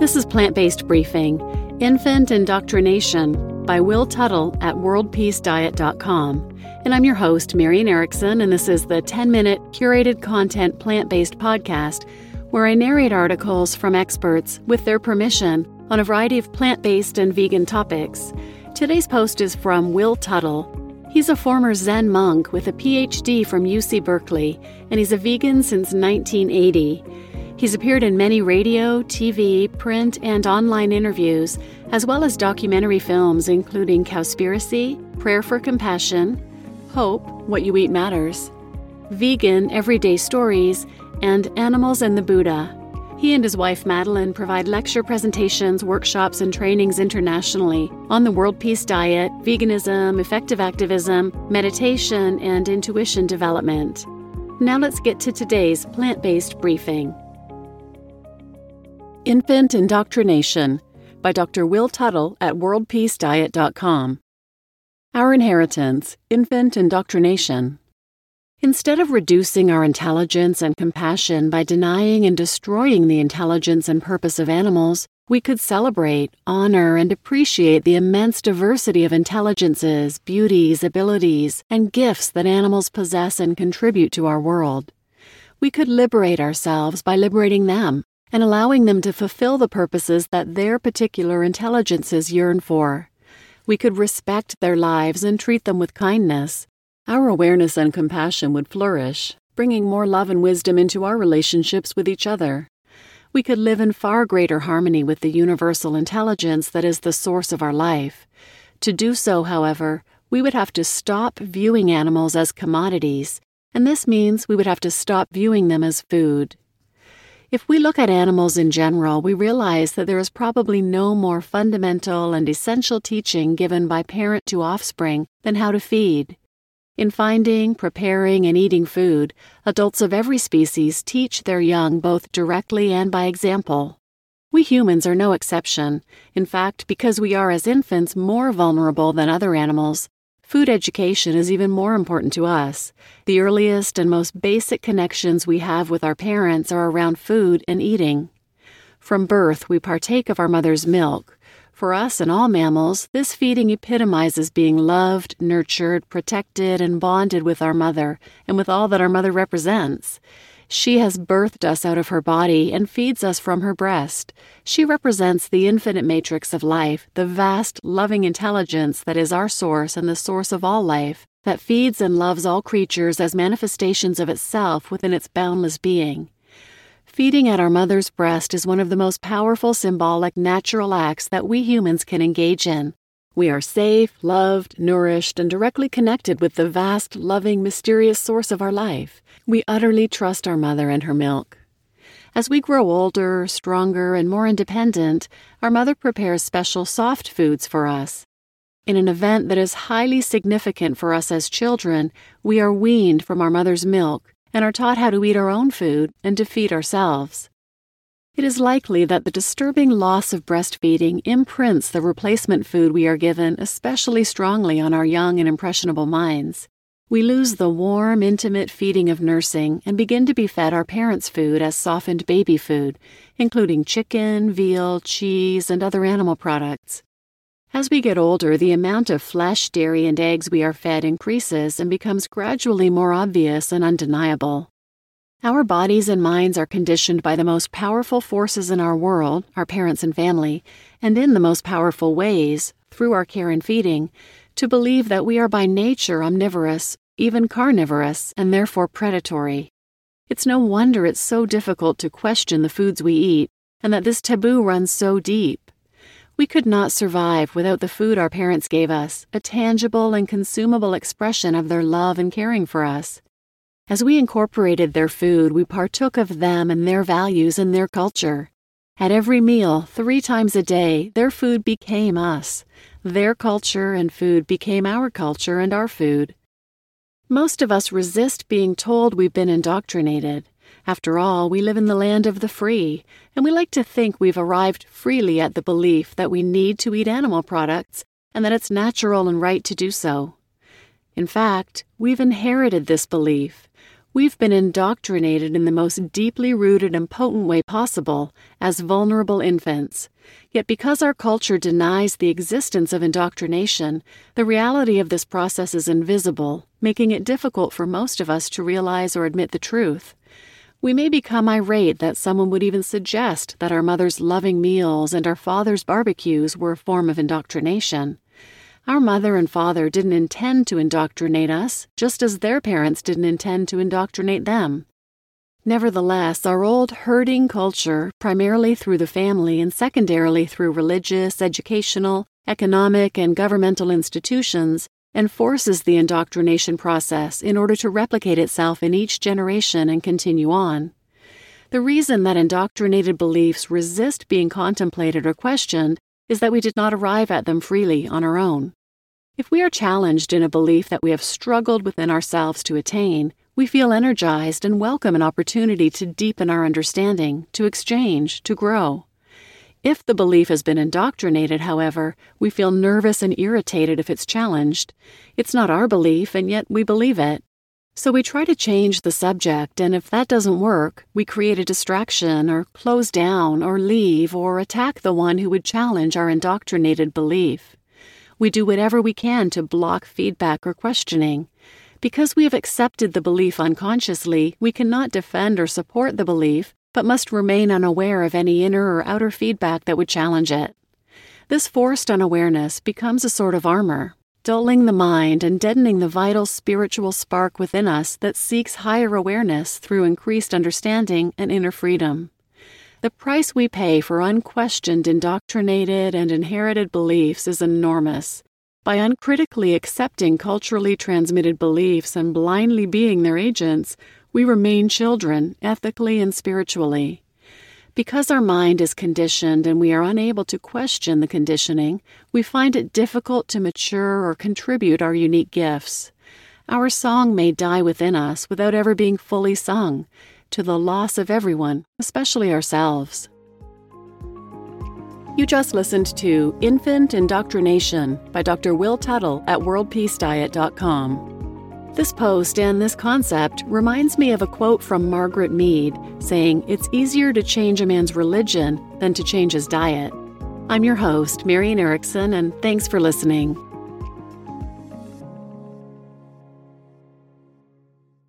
This is Plant Based Briefing Infant Indoctrination by Will Tuttle at WorldPeaceDiet.com. And I'm your host, Marian Erickson, and this is the 10 minute curated content plant based podcast where I narrate articles from experts with their permission on a variety of plant based and vegan topics. Today's post is from Will Tuttle. He's a former Zen monk with a PhD from UC Berkeley, and he's a vegan since 1980. He's appeared in many radio, TV, print, and online interviews, as well as documentary films including Cowspiracy, Prayer for Compassion, Hope, What You Eat Matters, Vegan Everyday Stories, and Animals and the Buddha. He and his wife Madeline provide lecture presentations, workshops, and trainings internationally on the World Peace Diet, veganism, effective activism, meditation, and intuition development. Now let's get to today's plant based briefing. Infant Indoctrination by Dr. Will Tuttle at WorldPeaceDiet.com. Our Inheritance Infant Indoctrination. Instead of reducing our intelligence and compassion by denying and destroying the intelligence and purpose of animals, we could celebrate, honor, and appreciate the immense diversity of intelligences, beauties, abilities, and gifts that animals possess and contribute to our world. We could liberate ourselves by liberating them and allowing them to fulfill the purposes that their particular intelligences yearn for. We could respect their lives and treat them with kindness. Our awareness and compassion would flourish, bringing more love and wisdom into our relationships with each other. We could live in far greater harmony with the universal intelligence that is the source of our life. To do so, however, we would have to stop viewing animals as commodities, and this means we would have to stop viewing them as food. If we look at animals in general, we realize that there is probably no more fundamental and essential teaching given by parent to offspring than how to feed. In finding, preparing, and eating food, adults of every species teach their young both directly and by example. We humans are no exception. In fact, because we are as infants more vulnerable than other animals, Food education is even more important to us. The earliest and most basic connections we have with our parents are around food and eating. From birth, we partake of our mother's milk. For us and all mammals, this feeding epitomizes being loved, nurtured, protected, and bonded with our mother and with all that our mother represents. She has birthed us out of her body and feeds us from her breast. She represents the infinite matrix of life, the vast, loving intelligence that is our source and the source of all life, that feeds and loves all creatures as manifestations of itself within its boundless being. Feeding at our mother's breast is one of the most powerful symbolic natural acts that we humans can engage in. We are safe, loved, nourished, and directly connected with the vast, loving, mysterious source of our life. We utterly trust our mother and her milk. As we grow older, stronger, and more independent, our mother prepares special soft foods for us. In an event that is highly significant for us as children, we are weaned from our mother's milk and are taught how to eat our own food and to feed ourselves. It is likely that the disturbing loss of breastfeeding imprints the replacement food we are given especially strongly on our young and impressionable minds. We lose the warm, intimate feeding of nursing and begin to be fed our parents' food as softened baby food, including chicken, veal, cheese, and other animal products. As we get older, the amount of flesh, dairy, and eggs we are fed increases and becomes gradually more obvious and undeniable. Our bodies and minds are conditioned by the most powerful forces in our world, our parents and family, and in the most powerful ways, through our care and feeding, to believe that we are by nature omnivorous, even carnivorous, and therefore predatory. It's no wonder it's so difficult to question the foods we eat, and that this taboo runs so deep. We could not survive without the food our parents gave us, a tangible and consumable expression of their love and caring for us. As we incorporated their food, we partook of them and their values and their culture. At every meal, three times a day, their food became us. Their culture and food became our culture and our food. Most of us resist being told we've been indoctrinated. After all, we live in the land of the free, and we like to think we've arrived freely at the belief that we need to eat animal products and that it's natural and right to do so. In fact, we've inherited this belief We've been indoctrinated in the most deeply rooted and potent way possible as vulnerable infants. Yet, because our culture denies the existence of indoctrination, the reality of this process is invisible, making it difficult for most of us to realize or admit the truth. We may become irate that someone would even suggest that our mother's loving meals and our father's barbecues were a form of indoctrination. Our mother and father didn't intend to indoctrinate us, just as their parents didn't intend to indoctrinate them. Nevertheless, our old herding culture, primarily through the family and secondarily through religious, educational, economic, and governmental institutions, enforces the indoctrination process in order to replicate itself in each generation and continue on. The reason that indoctrinated beliefs resist being contemplated or questioned is that we did not arrive at them freely on our own. If we are challenged in a belief that we have struggled within ourselves to attain, we feel energized and welcome an opportunity to deepen our understanding, to exchange, to grow. If the belief has been indoctrinated, however, we feel nervous and irritated if it's challenged. It's not our belief, and yet we believe it. So we try to change the subject, and if that doesn't work, we create a distraction, or close down, or leave, or attack the one who would challenge our indoctrinated belief. We do whatever we can to block feedback or questioning. Because we have accepted the belief unconsciously, we cannot defend or support the belief, but must remain unaware of any inner or outer feedback that would challenge it. This forced unawareness becomes a sort of armor, dulling the mind and deadening the vital spiritual spark within us that seeks higher awareness through increased understanding and inner freedom. The price we pay for unquestioned, indoctrinated, and inherited beliefs is enormous. By uncritically accepting culturally transmitted beliefs and blindly being their agents, we remain children, ethically and spiritually. Because our mind is conditioned and we are unable to question the conditioning, we find it difficult to mature or contribute our unique gifts. Our song may die within us without ever being fully sung, to the loss of everyone, especially ourselves. You just listened to Infant Indoctrination by Dr. Will Tuttle at WorldPeaceDiet.com. This post and this concept reminds me of a quote from Margaret Mead saying, It's easier to change a man's religion than to change his diet. I'm your host, Marian Erickson, and thanks for listening.